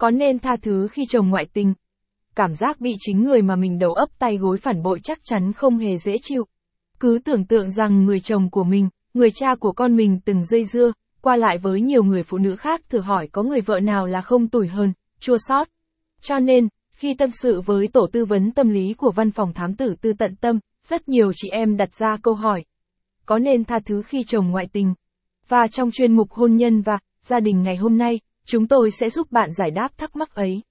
Có nên tha thứ khi chồng ngoại tình? Cảm giác bị chính người mà mình đầu ấp tay gối phản bội chắc chắn không hề dễ chịu. Cứ tưởng tượng rằng người chồng của mình, người cha của con mình từng dây dưa, qua lại với nhiều người phụ nữ khác thử hỏi có người vợ nào là không tủi hơn, chua sót. Cho nên, khi tâm sự với tổ tư vấn tâm lý của văn phòng thám tử tư tận tâm, rất nhiều chị em đặt ra câu hỏi. Có nên tha thứ khi chồng ngoại tình? Và trong chuyên mục hôn nhân và gia đình ngày hôm nay, chúng tôi sẽ giúp bạn giải đáp thắc mắc ấy.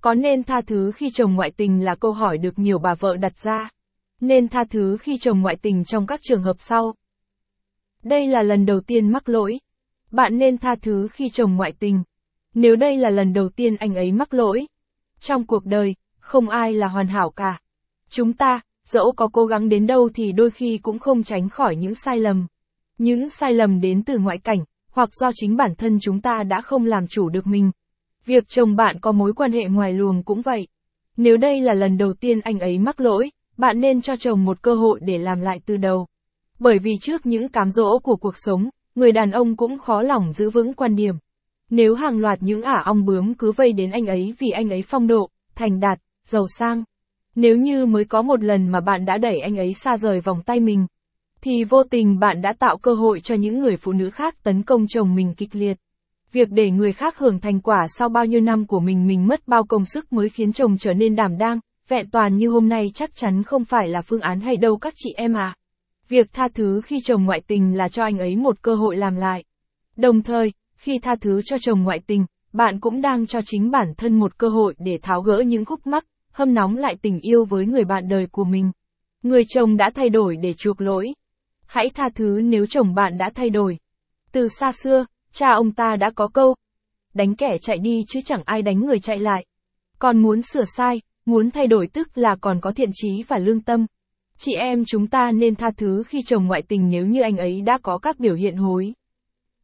Có nên tha thứ khi chồng ngoại tình là câu hỏi được nhiều bà vợ đặt ra. Nên tha thứ khi chồng ngoại tình trong các trường hợp sau. Đây là lần đầu tiên mắc lỗi. Bạn nên tha thứ khi chồng ngoại tình. Nếu đây là lần đầu tiên anh ấy mắc lỗi. Trong cuộc đời, không ai là hoàn hảo cả. Chúng ta, dẫu có cố gắng đến đâu thì đôi khi cũng không tránh khỏi những sai lầm. Những sai lầm đến từ ngoại cảnh, hoặc do chính bản thân chúng ta đã không làm chủ được mình. Việc chồng bạn có mối quan hệ ngoài luồng cũng vậy. Nếu đây là lần đầu tiên anh ấy mắc lỗi, bạn nên cho chồng một cơ hội để làm lại từ đầu. Bởi vì trước những cám dỗ của cuộc sống, người đàn ông cũng khó lòng giữ vững quan điểm. Nếu hàng loạt những ả ong bướm cứ vây đến anh ấy vì anh ấy phong độ, thành đạt, giàu sang. Nếu như mới có một lần mà bạn đã đẩy anh ấy xa rời vòng tay mình, thì vô tình bạn đã tạo cơ hội cho những người phụ nữ khác tấn công chồng mình kịch liệt. Việc để người khác hưởng thành quả sau bao nhiêu năm của mình mình mất bao công sức mới khiến chồng trở nên đảm đang, vẹn toàn như hôm nay chắc chắn không phải là phương án hay đâu các chị em à. Việc tha thứ khi chồng ngoại tình là cho anh ấy một cơ hội làm lại. Đồng thời, khi tha thứ cho chồng ngoại tình, bạn cũng đang cho chính bản thân một cơ hội để tháo gỡ những khúc mắc, hâm nóng lại tình yêu với người bạn đời của mình. Người chồng đã thay đổi để chuộc lỗi. Hãy tha thứ nếu chồng bạn đã thay đổi. Từ xa xưa, cha ông ta đã có câu, đánh kẻ chạy đi chứ chẳng ai đánh người chạy lại. Còn muốn sửa sai, muốn thay đổi tức là còn có thiện trí và lương tâm. Chị em chúng ta nên tha thứ khi chồng ngoại tình nếu như anh ấy đã có các biểu hiện hối.